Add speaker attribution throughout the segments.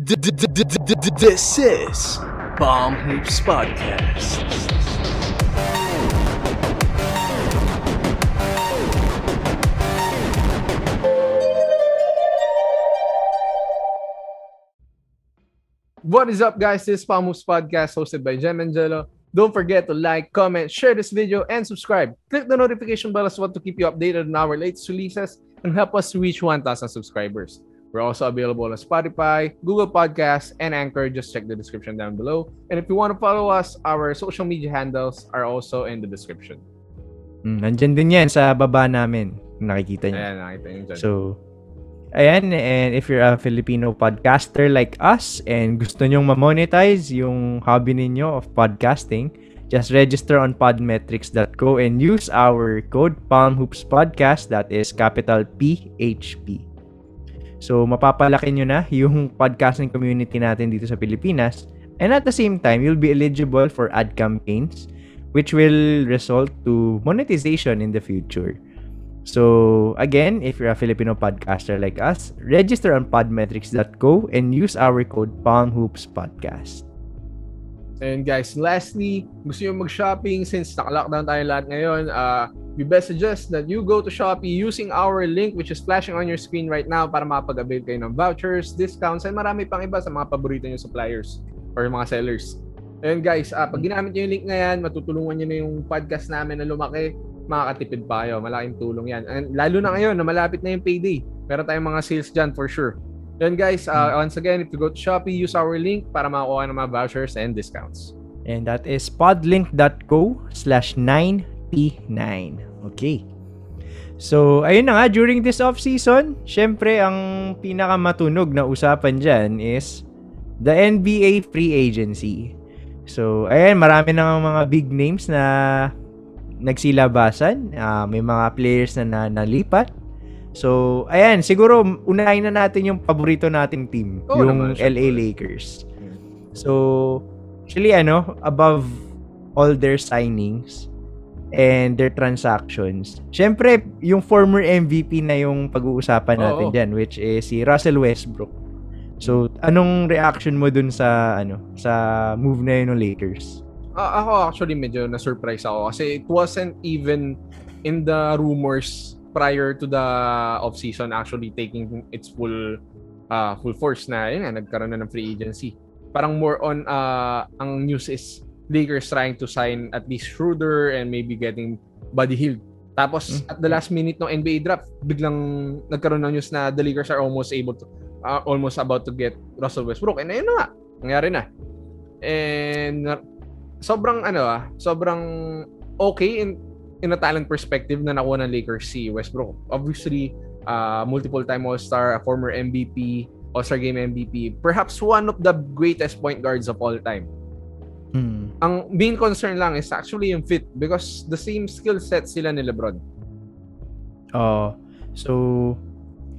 Speaker 1: This is Bomb Hoops Podcast.
Speaker 2: What is up, guys? This is Bomb Hoops Podcast hosted by Jem Angelo. Don't forget to like, comment, share this video, and subscribe. Click the notification bell as well to keep you updated on our latest releases and help us reach 1,000 subscribers. We're also available on Spotify, Google Podcasts, and Anchor. Just check the description down below. And if you want to follow us, our social media handles are also in the description.
Speaker 3: Mm, nandyan din yan sa baba namin. Nakikita niyo.
Speaker 2: Ayan, nakita nyo dyan.
Speaker 3: So, ayan. And if you're a Filipino podcaster like us and gusto nyong ma-monetize yung hobby ninyo of podcasting, just register on podmetrics.co and use our code PalmHoopsPodcast that is capital PHP. So, mapapalaki nyo na yung podcasting community natin dito sa Pilipinas. And at the same time, you'll be eligible for ad campaigns which will result to monetization in the future. So, again, if you're a Filipino podcaster like us, register on podmetrics.co and use our code PalmHoopsPodcast.
Speaker 2: And guys, lastly, gusto nyo mag-shopping since naka-lockdown tayo lahat ngayon, uh, we best suggest that you go to Shopee using our link which is flashing on your screen right now para makapag-avail kayo ng vouchers, discounts, and marami pang iba sa mga paborito nyo suppliers or mga sellers. And guys, uh, pag ginamit nyo yung link na yan, matutulungan nyo na yung podcast namin na lumaki, makakatipid pa kayo. Malaking tulong yan. And lalo na ngayon na malapit na yung payday. Meron tayong mga sales dyan for sure. Then guys, uh, once again, if you go to Shopee, use our link para makuha ng mga vouchers and discounts.
Speaker 3: And that is podlink.co slash 9p9. Okay. So, ayun na nga, during this off-season, syempre, ang pinakamatunog na usapan dyan is the NBA free agency. So, ayun, marami na mga big names na nagsilabasan. Uh, may mga players na, na nalipat. So, ayan, siguro unahin na natin yung paborito nating team,
Speaker 2: Oo
Speaker 3: yung
Speaker 2: naman,
Speaker 3: LA. Lakers. So, actually ano, above all their signings and their transactions. Syempre, yung former MVP na yung pag-uusapan natin
Speaker 2: Oo.
Speaker 3: diyan, which is si Russell Westbrook. So, anong reaction mo dun sa ano, sa move na yun ng Lakers?
Speaker 2: Ah, ako actually medyo na-surprise ako kasi it wasn't even in the rumors prior to the off-season actually taking its full uh, full force na yun nga, nagkaroon na ng free agency. Parang more on uh, ang news is Lakers trying to sign at least Schroeder and maybe getting Buddy Hield. Tapos
Speaker 3: Mm.
Speaker 2: at the last minute ng NBA draft, biglang nagkaroon ng news na the Lakers are almost able to uh, almost about to get Russell Westbrook. And ayun na nga, nangyari na. And na- sobrang ano ah, sobrang okay in in a talent perspective na nakuha ng Lakers si Westbrook. Obviously, uh, multiple time All-Star, a former MVP, All-Star Game MVP, perhaps one of the greatest point guards of all time.
Speaker 3: Hmm.
Speaker 2: Ang main concern lang is actually yung fit because the same skill set sila ni LeBron.
Speaker 3: Oh, so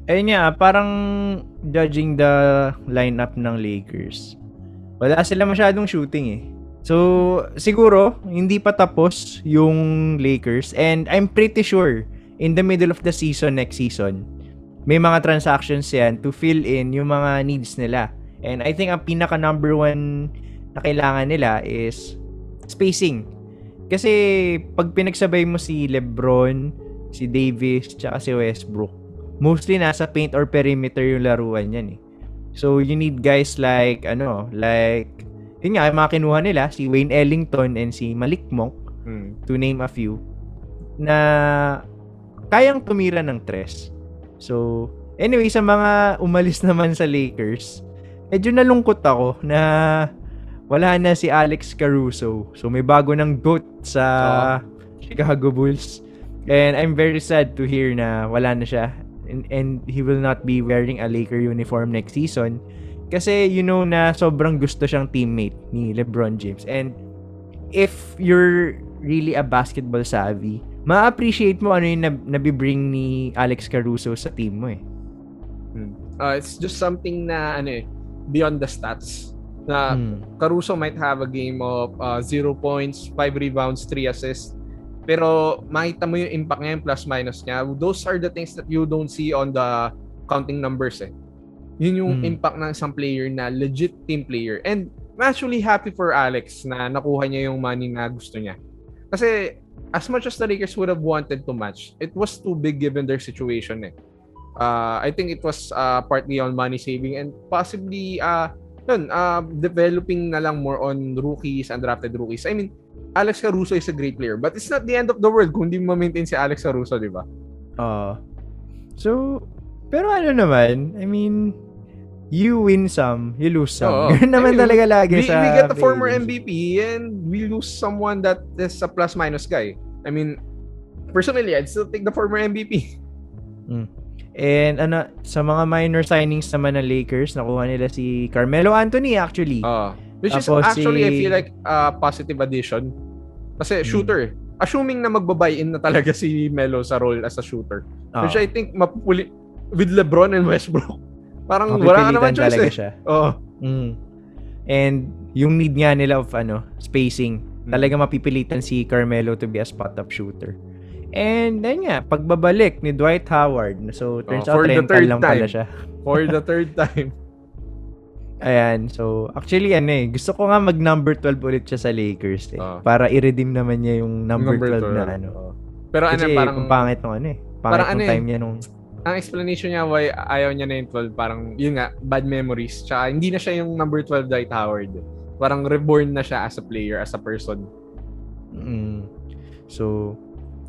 Speaker 3: ayun nga, parang judging the lineup ng Lakers. Wala sila masyadong shooting eh. So, siguro hindi pa tapos yung Lakers and I'm pretty sure in the middle of the season next season, may mga transactions yan to fill in yung mga needs nila. And I think ang pinaka number one na kailangan nila is spacing. Kasi pag pinagsabay mo si LeBron, si Davis, tsaka si Westbrook, mostly nasa paint or perimeter yung laruan yan eh. So, you need guys like, ano, like, yun nga, yung mga kinuha nila, si Wayne Ellington and si Malik Monk,
Speaker 2: Hmm.
Speaker 3: to name a few, na kayang tumira ng tres. So, anyway, sa mga umalis naman sa Lakers, medyo nalungkot ako na wala na si Alex Caruso. So, may bago ng GOAT sa Chicago Bulls. And I'm very sad to hear na wala na siya. And, and he will not be wearing a Laker uniform next season. Kasi you know na sobrang gusto siyang teammate ni LeBron James. And if you're really a basketball savvy, ma-appreciate mo ano yung nab- nabibring ni Alex Caruso sa team mo eh.
Speaker 2: Uh, it's just something na ano eh, beyond the stats. Na
Speaker 3: Hmm.
Speaker 2: Caruso might have a game of 0 points, 5 rebounds, 3 assists. Pero makita mo yung impact niya, yung plus minus niya. Those are the things that you don't see on the counting numbers eh. Yun yung
Speaker 3: Mm.
Speaker 2: impact ng isang player na legit team player. And I'm actually happy for Alex na nakuha niya yung money na gusto niya. Kasi as much as the Lakers would have wanted to match, it was too big given their situation eh. Uh, I think it was uh, partly on money saving and possibly uh, yun, uh, developing na lang more on rookies, undrafted rookies. I mean, Alex Caruso is a great player but it's not the end of the world kung di mo maintain si Alex Caruso, di ba?
Speaker 3: Oo. so, pero ano naman, I mean, you win some, you lose some.
Speaker 2: Oo.
Speaker 3: Ganun naman
Speaker 2: I mean,
Speaker 3: talaga lagi
Speaker 2: we,
Speaker 3: sa
Speaker 2: we get the former. MVP and we lose someone that is a plus minus guy. I mean, personally, I'd still take the former MVP.
Speaker 3: And ano, sa mga minor signings naman ng Lakers, nakuha nila si Carmelo Anthony actually.
Speaker 2: Uh, which is
Speaker 3: Tapos
Speaker 2: actually, I
Speaker 3: si-
Speaker 2: feel like a positive addition. Kasi
Speaker 3: Hmm.
Speaker 2: shooter. Assuming na magbabuy-in na talaga si Melo sa role as a shooter.
Speaker 3: Oo.
Speaker 2: Which I think mapupuli with LeBron and Westbrook. Parang wala ka naman choice
Speaker 3: talaga
Speaker 2: eh.
Speaker 3: siya.
Speaker 2: Oo.
Speaker 3: Mm. And yung need nga nila of ano, spacing.
Speaker 2: Hmm.
Speaker 3: Talaga mapipilitan si Carmelo to be a spot-up shooter. And then nga, pagbabalik ni Dwight Howard. So, turns
Speaker 2: Oh,
Speaker 3: out
Speaker 2: for the
Speaker 3: rental
Speaker 2: third
Speaker 3: lang pala
Speaker 2: time.
Speaker 3: siya.
Speaker 2: For the third time.
Speaker 3: Ayan, so actually ano eh, gusto ko nga mag number 12 ulit siya sa Lakers eh.
Speaker 2: Ah.
Speaker 3: Para i-redeem naman niya yung number, 12, na
Speaker 2: 12.
Speaker 3: ano.
Speaker 2: Oo. Pero ano,
Speaker 3: Kasi
Speaker 2: parang
Speaker 3: kung pangit nung ano eh. Pangit
Speaker 2: parang
Speaker 3: nung
Speaker 2: ano eh,
Speaker 3: time niya nung
Speaker 2: ang explanation niya why ayaw niya na yung 12, parang yun nga, bad memories. Tsaka hindi na siya yung number 12 Dwight Howard. Parang reborn na siya as a player, as a person.
Speaker 3: Mm. So,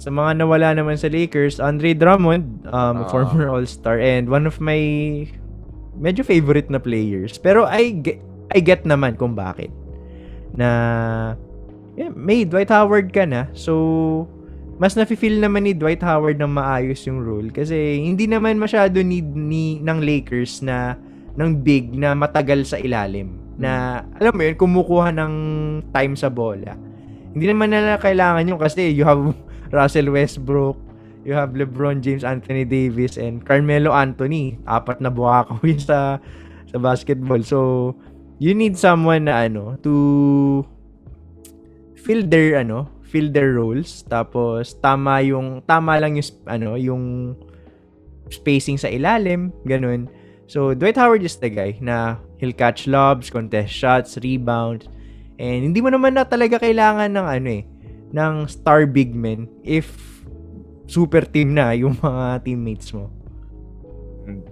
Speaker 3: sa mga nawala naman sa Lakers, Andre Drummond, um,
Speaker 2: Ah.
Speaker 3: former All-Star, and one of my medyo favorite na players. Pero I get, I get naman kung bakit. Na, yeah, may Dwight Howard ka na, so, mas nafe-feel naman ni Dwight Howard na maayos yung role kasi hindi naman masyado need ni ng Lakers na ng big na matagal sa ilalim na alam mo yun kumukuha ng time sa bola. Hindi naman nila kailangan yun kasi you have Russell Westbrook you have LeBron James Anthony Davis and Carmelo Anthony. Apat na buha ko yun sa sa basketball. So you need someone na ano to fill their ano fill their roles tapos tama yung tama lang yung ano yung spacing sa ilalim ganun so Dwight Howard is the guy na he'll catch lobs contest shots rebounds and hindi mo naman na talaga kailangan ng ano eh ng star big men if super team na yung mga teammates mo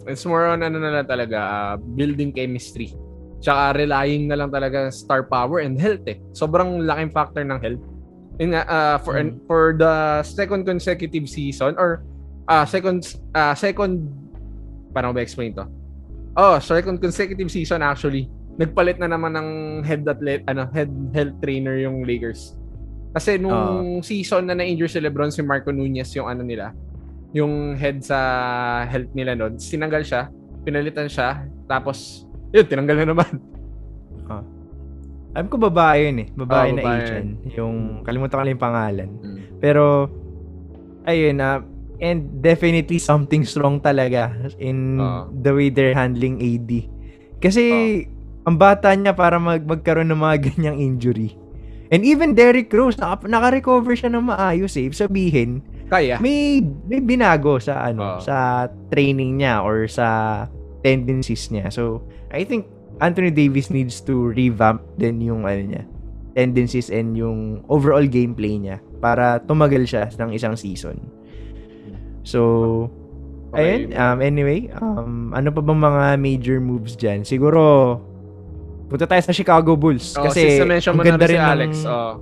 Speaker 2: It's more on ano na lang talaga, ah, building chemistry. Tsaka relying na lang talaga star power and health eh. Sobrang laking factor ng health. Yun nga, ah, for,
Speaker 3: Mm.
Speaker 2: for the second consecutive season or ah second ah second paano ba explain to? Oh, second consecutive season actually. Nagpalit na naman ng head athlete, ano, head health trainer yung Lakers. Kasi nung season na na-injure si LeBron, si Marco Nunez yung ano nila, yung head sa health nila noon, sinanggal siya, pinalitan siya, tapos yun, tinanggal na naman.
Speaker 3: alam ko babae yun eh babae
Speaker 2: Oo,
Speaker 3: na
Speaker 2: babae.
Speaker 3: Asian yung kalimutan ko lang yung pangalan
Speaker 2: Mm.
Speaker 3: Pero, ayun na, and definitely something strong talaga in
Speaker 2: Oo.
Speaker 3: the way they're handling AD. Kasi, ang bata niya para mag magkaroon ng mga ganyang injury. And even Derrick Rose, naka, naka-recover siya ng maayos eh. Sabihin,
Speaker 2: Kaya.
Speaker 3: may, may binago sa ano,
Speaker 2: Oo.
Speaker 3: sa training niya or sa tendencies niya. So, I think Anthony Davis needs to revamp din yung ano niya, tendencies and yung overall gameplay niya para tumagal siya ng isang season. So,
Speaker 2: Okay.
Speaker 3: ayun, um, anyway, um, ano pa bang mga major moves dyan? Siguro, punta tayo sa Chicago Bulls.
Speaker 2: Oh,
Speaker 3: kasi, ang ganda
Speaker 2: rin si
Speaker 3: rin ng-
Speaker 2: Alex. Oh.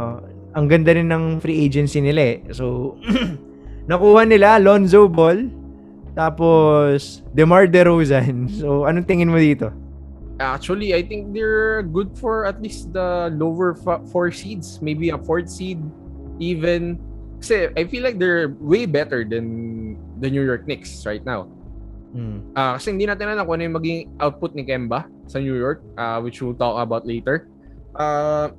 Speaker 3: Oh, ang ganda rin ng free agency nila eh. So, nakuha nila Lonzo Ball, tapos DeMar DeRozan. So, anong tingin mo dito?
Speaker 2: Actually, I think they're good for at least the lower fa- four seeds. Maybe a fourth seed, even. Kasi I feel like they're way better than the New York Knicks right now.
Speaker 3: Hmm.
Speaker 2: Ah, kasi hindi natin alam kung ano yung maging output ni Kemba sa New York, ah, which we'll talk about later. Ah,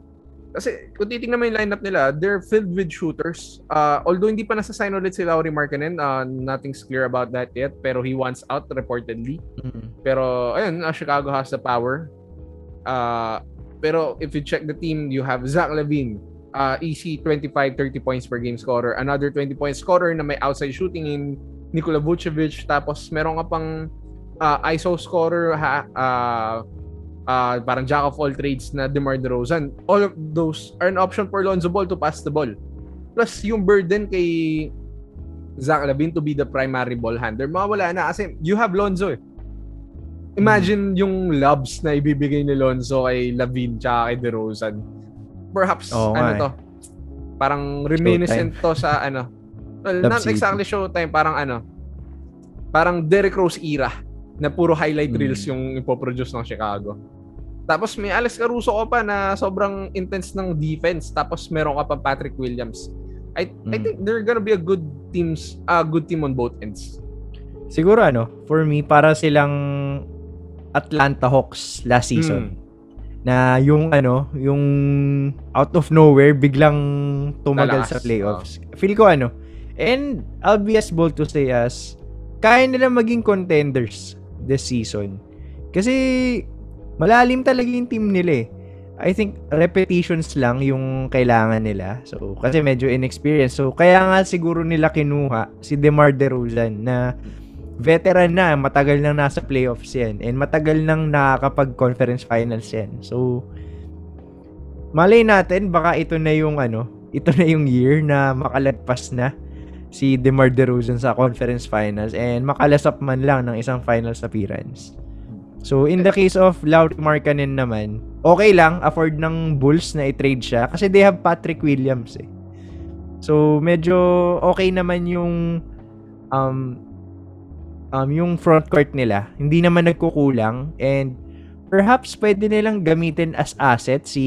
Speaker 2: kasi kung titingnan mo yung lineup nila, they're filled with shooters. Ah, although hindi pa nasa-sign ulit si Lauri Markkanen, ah, nothing's clear about that yet, pero he wants out reportedly.
Speaker 3: Hmm.
Speaker 2: Pero ayun, ah, Chicago has the power. Ah, pero if you check the team, you have Zach Levine, uh, easy 25-30 points per game scorer. Another 20 point scorer na may outside shooting in Nikola Vucevic. Tapos meron ka pang uh, ISO scorer ha, uh, uh, parang jack of all trades na DeMar DeRozan, all of those are an option for Lonzo Ball to pass the ball. Plus, yung burden kay Zach Lavin to be the primary ball handler, mawala na. Kasi you have Lonzo eh. Imagine yung lobs na ibibigay ni Lonzo kay Lavin tsaka kay DeRozan. Perhaps,
Speaker 3: Oo
Speaker 2: ano
Speaker 3: nga eh.
Speaker 2: to, parang reminiscent to sa ano, well,
Speaker 3: Love
Speaker 2: not exactly showtime, parang ano, parang Derrick Rose era na puro highlight
Speaker 3: Mm.
Speaker 2: reels yung ipoproduce ng Chicago. Tapos may Alex Caruso ka pa na sobrang intense ng defense. Tapos meron ka pa Patrick Williams. I I
Speaker 3: Mm.
Speaker 2: think they're gonna be a good teams, a good team on both ends.
Speaker 3: Siguro ano, for me, para silang Atlanta Hawks last season. Na yung ano, yung out of nowhere, biglang tumagal sa playoffs. Feel ko ano, and I'll be as bold to say as, kaya nila maging contenders this season. Kasi, malalim talaga yung team nila eh. I think repetitions lang yung kailangan nila. So, kasi medyo inexperienced. So, kaya nga siguro nila kinuha si DeMar DeRozan na veteran na, matagal nang nasa playoffs yan. And matagal nang nakakapag-conference finals yan. So, malay natin, baka ito na yung ano, ito na yung year na makalagpas na si DeMar DeRozan sa conference finals and makalasap man lang ng isang finals appearance. So, in the case of Lauri Markkanen naman, okay lang, afford ng Bulls na i-trade siya kasi they have Patrick Williams eh. So, medyo okay naman yung um, um, yung front court nila. Hindi naman nagkukulang and perhaps pwede nilang gamitin as asset si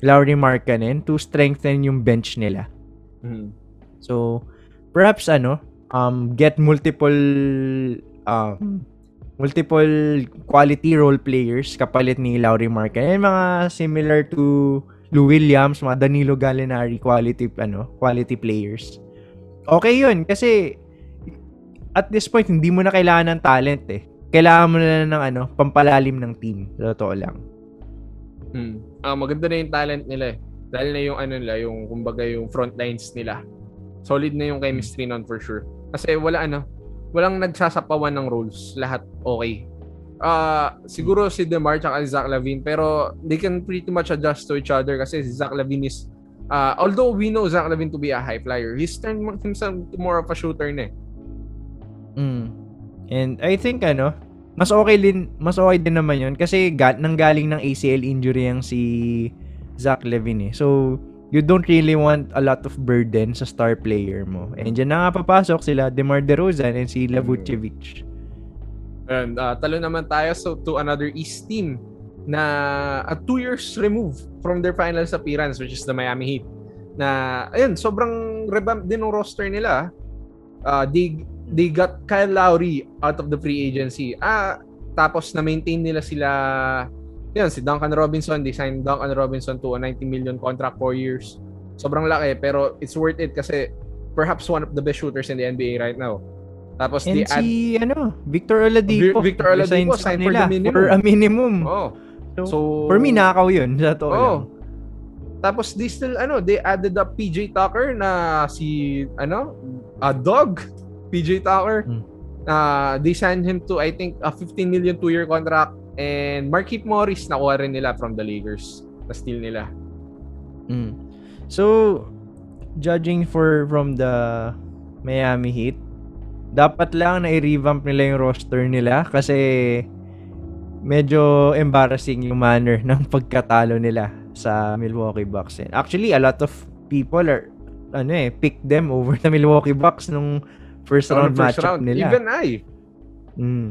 Speaker 3: Lauri Markkanen to strengthen yung bench nila.
Speaker 2: Mhm.
Speaker 3: So, perhaps ano, um, get multiple um, multiple quality role players kapalit ni Lauri Markkanen. Yung mga similar to Lou Williams, mga Danilo Gallinari quality ano, quality players. Okay 'yun kasi at this point hindi mo na kailangan ng talent eh. Kailangan mo na ng ano, pampalalim ng team. Totoo lang.
Speaker 2: Hmm. Ah, maganda na yung talent nila eh. Dahil na yung ano nila, yung kumbaga yung front lines nila. Solid na yung chemistry nun for sure. Kasi wala ano, walang nagsasapawan ng roles. Lahat okay. Ah, siguro si DeMar at si Zach Lavine pero they can pretty much adjust to each other kasi si Zach Lavine is ah, although we know Zach Lavine to be a high flyer, he's turned himself to more of a shooter na eh.
Speaker 3: Mm. And I think ano, mas okay din mas okay din naman 'yon kasi ga, nanggaling ng ACL injury ang si Zach Levine eh. So you don't really want a lot of burden sa star player mo. And dyan na nga papasok sila DeMar DeRozan and si Lavucevic.
Speaker 2: And uh, talo naman tayo so to another East team na at two years removed from their finals appearance which is the Miami Heat. Na ayun, sobrang revamp din ng roster nila. Uh, they they got Kyle Lowry out of the free agency. Ah, tapos na maintain nila sila yun, si Duncan Robinson, they signed Duncan Robinson to a 90 million contract 4 years. Sobrang laki pero it's worth it kasi perhaps one of the best shooters in the NBA right now. Tapos
Speaker 3: And
Speaker 2: they add
Speaker 3: si ano, Victor Oladipo.
Speaker 2: Vi- Victor Oladipo
Speaker 3: Resigns
Speaker 2: signed for the minimum.
Speaker 3: For a minimum.
Speaker 2: Oh.
Speaker 3: So,
Speaker 2: So,
Speaker 3: for me, nakakaw yun. Sa totoo
Speaker 2: Oh.
Speaker 3: lang.
Speaker 2: Tapos they still ano, they added up PJ Tucker na si ano, a dog PJ Tucker.
Speaker 3: Hmm.
Speaker 2: Uh, they signed him to I think a 15 million two-year contract and Markieff Morris nakuha rin nila from the Lakers. Na steal nila.
Speaker 3: Mm. So, judging for from the Miami Heat, dapat lang na i-revamp nila yung roster nila kasi medyo embarrassing yung manner ng pagkatalo nila sa Milwaukee Bucks. And actually, a lot of people are ano eh, pick them over the Milwaukee Bucks nung first round
Speaker 2: first
Speaker 3: matchup
Speaker 2: round,
Speaker 3: nila.
Speaker 2: even I.
Speaker 3: Mm.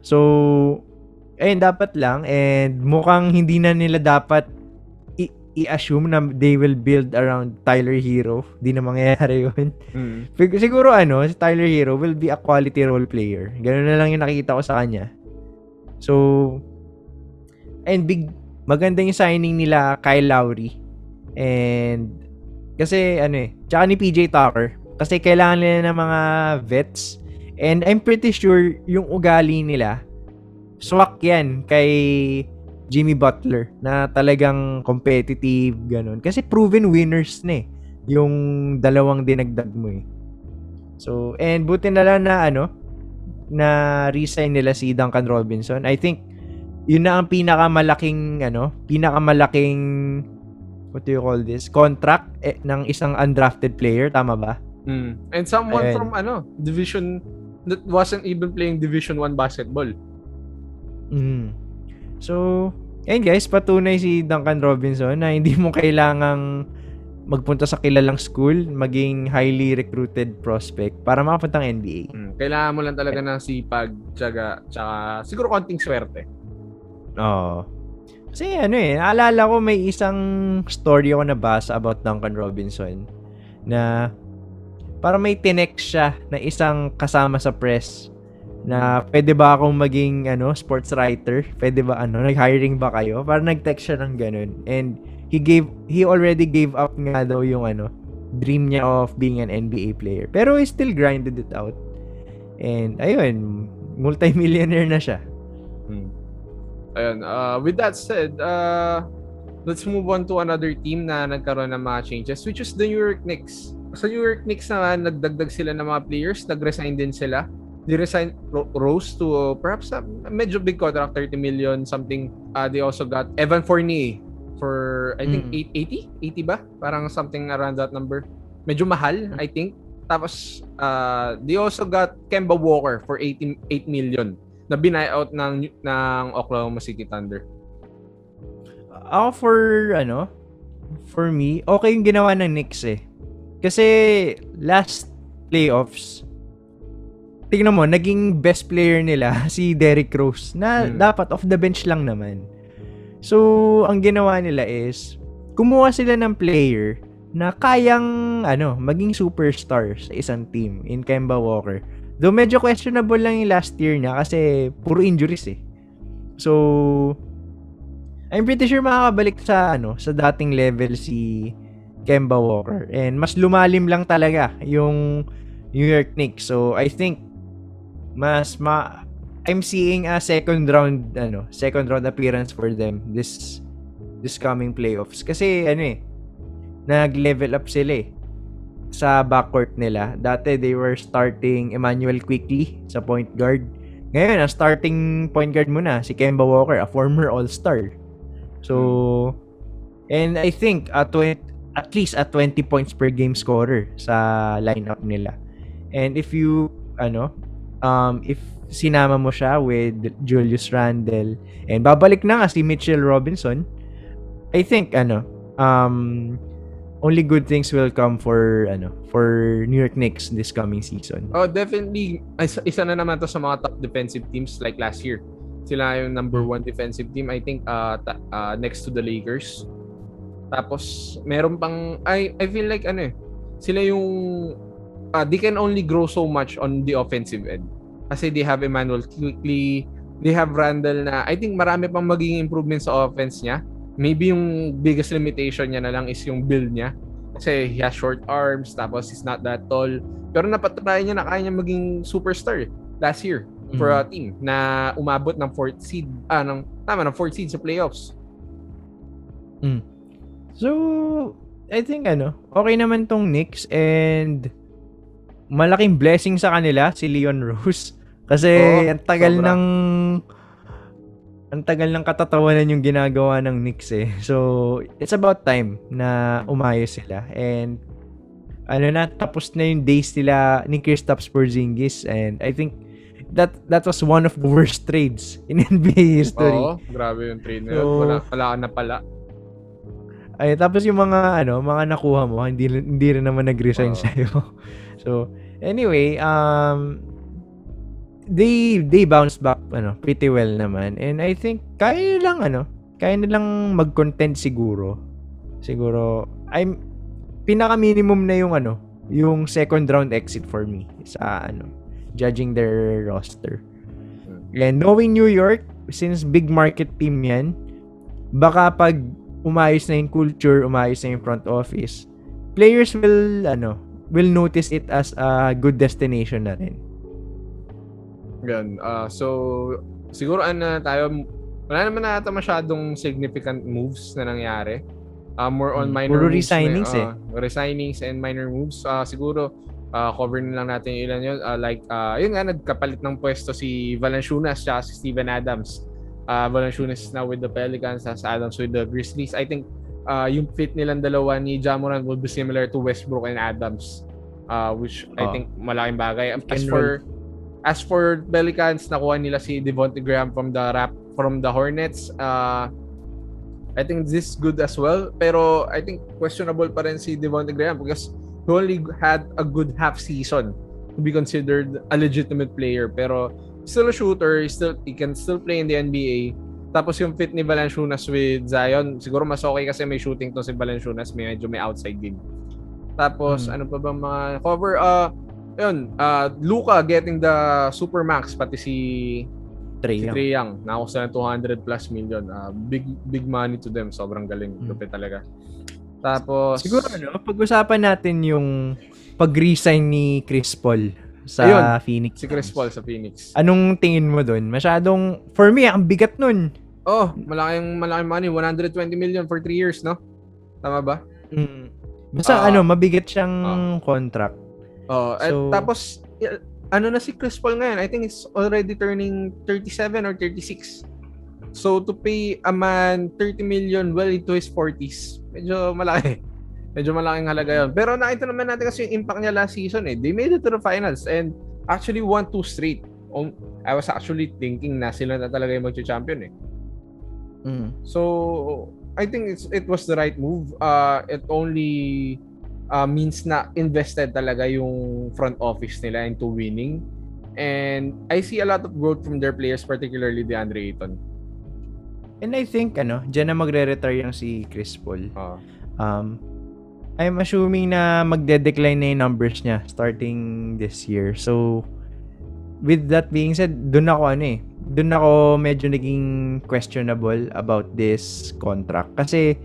Speaker 3: So, ayun, dapat lang. And mukhang hindi na nila dapat i- i-assume na they will build around Tyler Hero. Di na mangyayari yun.
Speaker 2: Mm.
Speaker 3: Sig- Siguro ano, si Tyler Hero will be a quality role player. Ganun na lang yung nakikita ko sa kanya. So, and big, maganda yung signing nila Kyle Lowry. And, kasi ano eh, tsaka ni PJ Tucker. Kasi kailangan nila ng mga vets. And I'm pretty sure yung ugali nila, swak yan kay Jimmy Butler na talagang competitive, ganun. Kasi proven winners na eh yung dalawang dinagdag mo eh. So, and buti na lang na ano, na resign nila si Duncan Robinson. I think yun na ang pinakamalaking ano, pinakamalaking what do you call this? Contract eh, ng isang undrafted player, tama ba?
Speaker 2: Mm. And someone
Speaker 3: Ayan.
Speaker 2: from ano, division that wasn't even playing division 1 basketball.
Speaker 3: Mm. So, ayun guys, patunay si Duncan Robinson na hindi mo kailangang magpunta sa kilalang school, maging highly recruited prospect para makapunta ng NBA.
Speaker 2: Mm. Kailangan mo lang talaga ng sipag, tiyaga, tsaka siguro konting swerte.
Speaker 3: Oo. Kasi ano eh, naalala ko may isang story ako nabasa about Duncan Robinson na para may tinext siya na isang kasama sa press na pwede ba akong maging ano sports writer? Pwede ba ano, nag-hiring ba kayo? Para nag-text siya ng ganun. And he gave he already gave up nga daw yung ano dream niya of being an NBA player. Pero he still grinded it out. And ayun, multi-millionaire na siya.
Speaker 2: Mm. Ayun, uh, with that said, uh, let's move on to another team na nagkaroon ng mga changes, which is the New York Knicks. Sa New York Knicks naman, nagdagdag sila ng mga players, nag-resign din sila. They resign Ro- Rose to uh, perhaps a medyo big contract, 30 million something. Uh, they also got Evan Fournier for I think
Speaker 3: Mm.
Speaker 2: 880, 80 ba? Parang something around that number. Medyo mahal, I think. Tapos uh, they also got Kemba Walker for 18 8 million na binayout ng ng Oklahoma City Thunder.
Speaker 3: Ako for, ano, for me, okay yung ginawa ng Knicks eh. Kasi last playoffs, tingnan mo, naging best player nila si Derrick Rose na
Speaker 2: Hmm.
Speaker 3: dapat off the bench lang naman. So, ang ginawa nila is, kumuha sila ng player na kayang ano, maging superstar sa isang team in Kemba Walker. Though medyo questionable lang yung last year niya kasi puro injuries eh. So, I'm pretty sure makakabalik sa ano, sa dating level si Kemba Walker. And mas lumalim lang talaga yung New York Knicks. So, I think mas ma I'm seeing a second round ano, second round appearance for them this this coming playoffs. Kasi ano eh, nag-level up sila eh sa backcourt nila. Dati they were starting Emmanuel Quickly sa point guard. Ngayon, ang starting point guard mo na si Kemba Walker, a former All-Star. So, and I think at at least at 20 points per game scorer sa lineup nila. And if you ano, um if sinama mo siya with Julius Randle and babalik na nga si Mitchell Robinson, I think ano, um only good things will come for ano for New York Knicks this coming season.
Speaker 2: Oh, definitely isa, isa na naman to sa mga top defensive teams like last year. Sila yung number one defensive team I think uh, ta- uh next to the Lakers. Tapos meron pang I I feel like ano eh sila yung uh, they can only grow so much on the offensive end. Kasi they have Emmanuel Quickly, they have Randall na I think marami pang magiging improvement sa offense niya. Maybe yung biggest limitation niya na lang is yung build niya. Kasi he has short arms, tapos he's not that tall. Pero napatunayan niya na kaya niya maging superstar last year for a team na umabot ng fourth seed, ah, ng, tama, ng fourth seed sa playoffs.
Speaker 3: So, I think ano, okay naman tong Knicks and malaking blessing sa kanila si Leon Rose kasi
Speaker 2: Oo,
Speaker 3: ang tagal
Speaker 2: sobra.
Speaker 3: ng ang tagal ng katatawanan yung ginagawa ng Knicks eh. So, it's about time na umayos sila and ano na tapos na yung days nila ni Kristaps Porzingis and I think that that was one of the worst trades in NBA history.
Speaker 2: Oo, grabe yung trade na yun.
Speaker 3: So-
Speaker 2: Wala, wala na pala.
Speaker 3: Ay, tapos yung mga ano, mga nakuha mo, hindi hindi rin naman nag-resign
Speaker 2: Oo.
Speaker 3: sa so, anyway, um they they bounced back ano, pretty well naman. And I think kaya nilang ano, kaya nilang mag-content siguro. Siguro I'm pinaka minimum na yung ano, yung second round exit for me sa ano, judging their roster. And knowing New York, since big market team yan, baka pag umayos na yung culture, umayos na yung front office, players will, ano, will notice it as a good destination na rin.
Speaker 2: Yan. Ah, so, siguro ano na tayo, wala naman na ata masyadong significant moves na nangyari. Ah, more on
Speaker 3: Hmm,
Speaker 2: minor
Speaker 3: puro
Speaker 2: moves. na-
Speaker 3: resignings eh.
Speaker 2: resignings and minor moves. Ah, siguro, uh, cover na lang natin yung ilan yun. Uh, like, uh, yun nga, nagkapalit ng pwesto si Valanciunas at si Steven Adams. Uh, Valanciunas is now with the Pelicans, as Adams with the Grizzlies. I think uh, yung fit nilang dalawa ni Jamoran will be similar to Westbrook and Adams. Uh, which I
Speaker 3: Oh.
Speaker 2: think malaking bagay. As for as for Pelicans, nakuha nila si Devontae Graham from the rap from the Hornets. Uh, I think this is good as well. Pero I think questionable pa rin si Devontae Graham because he only had a good half season to be considered a legitimate player. Pero still a shooter, still he can still play in the NBA. Tapos yung fit ni Valanciunas with Zion, siguro mas okay kasi may shooting to si Valanciunas, may medyo may outside game. Tapos
Speaker 3: Hmm.
Speaker 2: ano pa ba mga cover uh yun, uh, Luka getting the Supermax pati si
Speaker 3: Trey
Speaker 2: si. Trae Young. Nakakuha ng 200 plus million. Uh, big big money to them. Sobrang galing.
Speaker 3: Hmm.
Speaker 2: Lupit talaga. Tapos
Speaker 3: Siguro ano, pag-usapan natin yung pag-resign ni Chris Paul sa
Speaker 2: Ayun,
Speaker 3: Phoenix.
Speaker 2: si Chris Paul sa Phoenix.
Speaker 3: Anong tingin mo doon? Masyadong, for me, ang bigat nun.
Speaker 2: Oh, malaking malaking money, 120 million for 3 years, no? Tama ba?
Speaker 3: Mm. Basta
Speaker 2: Ah.
Speaker 3: ano, mabigat siyang
Speaker 2: Ah.
Speaker 3: contract.
Speaker 2: Oh, at
Speaker 3: So-
Speaker 2: tapos y- ano na si Chris Paul ngayon? I think it's already turning 37 or 36. So to pay a man 30 million well into his 40s, medyo malaki. Medyo malaking halaga yun. Pero nakita naman natin kasi yung impact niya last season eh. They made it to the finals and actually won two straight. Um, I was actually thinking na sila na talaga yung mag-champion eh.
Speaker 3: Mm.
Speaker 2: So I think it's it was the right move. Uh it only uh, means na invested talaga yung front office nila into winning. And I see a lot of growth from their players, particularly DeAndre Ayton.
Speaker 3: And I think, ano, dyan na magre-retire yung si Chris Paul.
Speaker 2: Uh,
Speaker 3: Um, I'm assuming na magde-decline na yung numbers niya starting this year. So, with that being said, dun ako ano eh, dun ako medyo naging questionable about this contract. Kasi,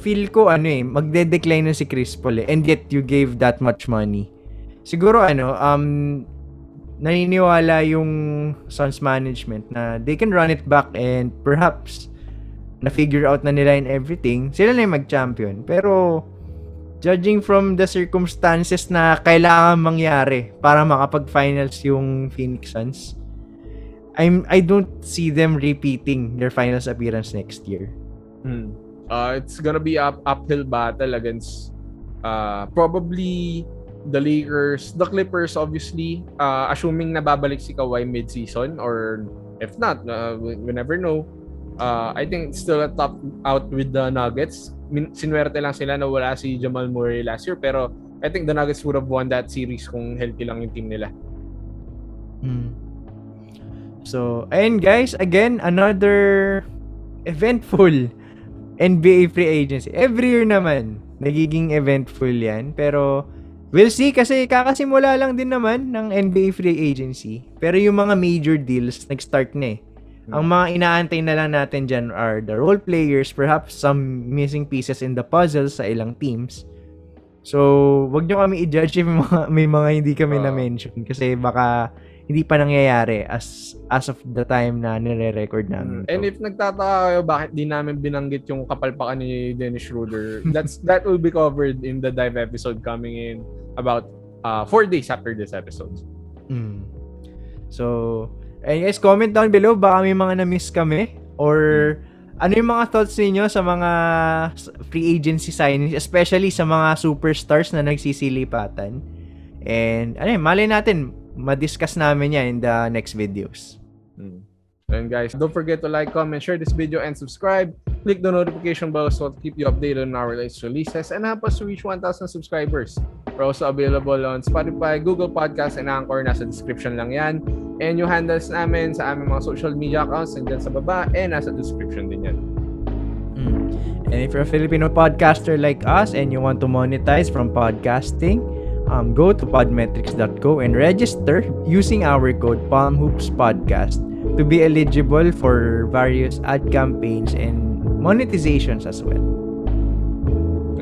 Speaker 3: feel ko ano eh, magde-decline na si Chris Paul eh, and yet you gave that much money. Siguro ano, um, naniniwala yung Suns management na they can run it back and perhaps na-figure out na nila in everything, sila na yung mag-champion. Pero, judging from the circumstances na kailangan mangyari para makapag-finals yung Phoenix Suns, I'm, I don't see them repeating their finals appearance next year.
Speaker 2: hmm. uh, it's gonna be up uphill battle against uh, probably the Lakers, the Clippers obviously, uh, assuming na babalik si Kawhi mid-season or if not, uh, we, we never know. Uh, I think it's still a top out with the Nuggets. Min- Sinwerte lang sila na wala si Jamal Murray last year pero I think the Nuggets would have won that series kung healthy lang yung team nila.
Speaker 3: Mm. So, ayun guys, again, another eventful NBA free agency. Every year naman, nagiging eventful yan. Pero, we'll see kasi kakasimula lang din naman ng NBA free agency. Pero yung mga major deals, nag-start na eh. Ang mga inaantay na lang natin dyan are the role players, perhaps some missing pieces in the puzzle sa ilang teams. So, wag nyo kami i-judge if may mga, may mga hindi kami
Speaker 2: Oo.
Speaker 3: na-mention kasi baka hindi pa nangyayari as as of the time na nire-record namin.
Speaker 2: And
Speaker 3: to.
Speaker 2: if nagtataka kayo bakit di namin binanggit yung kapalpakan ni Dennis Schroeder, that's that will be covered in the dive episode coming in about uh, four days after this episode.
Speaker 3: Mm. So, and guys, comment down below baka may mga na-miss kami or ano yung mga thoughts niyo sa mga free agency signings, especially sa mga superstars na nagsisilipatan. And ano yun, malay natin, ma-discuss namin yan in the next videos.
Speaker 2: Mm. And guys, don't forget to like, comment, share this video, and subscribe. Click the notification bell so to keep you updated on our latest releases and help us to reach 1,000 subscribers. We're also available on Spotify, Google Podcasts, and Anchor. Nasa description lang yan. And yung handles namin sa aming mga social media accounts nandyan sa baba and nasa description din yan.
Speaker 3: Mm. And if you're a Filipino podcaster like us and you want to monetize from podcasting, um, go to podmetrics.co and register using our code PalmHoopsPodcast to be eligible for various ad campaigns and monetizations as well.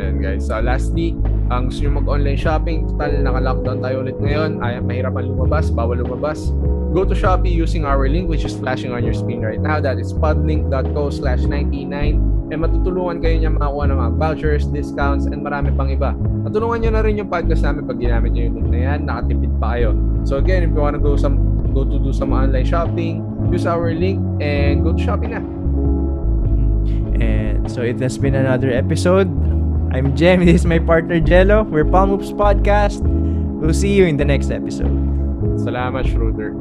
Speaker 2: Ayan guys. So lastly, ang gusto nyo mag-online shopping, total naka-lockdown tayo ulit ngayon. Ay, mahirapan lumabas, bawal lumabas. Go to Shopee using our link which is flashing on your screen right now. That is podlink.co slash 99 eh matutulungan kayo niya makakuha ng mga vouchers, discounts, and marami pang iba. Matulungan nyo na rin yung podcast namin pag ginamit nyo yung link na yan, nakatipid pa kayo. So again, if you wanna go some go to do some online shopping, use our link and go to shopping na.
Speaker 3: And so it has been another episode. I'm Jem. This is my partner Jello. We're Palm Hoops Podcast. We'll see you in the next episode.
Speaker 2: Salamat, Schroeder.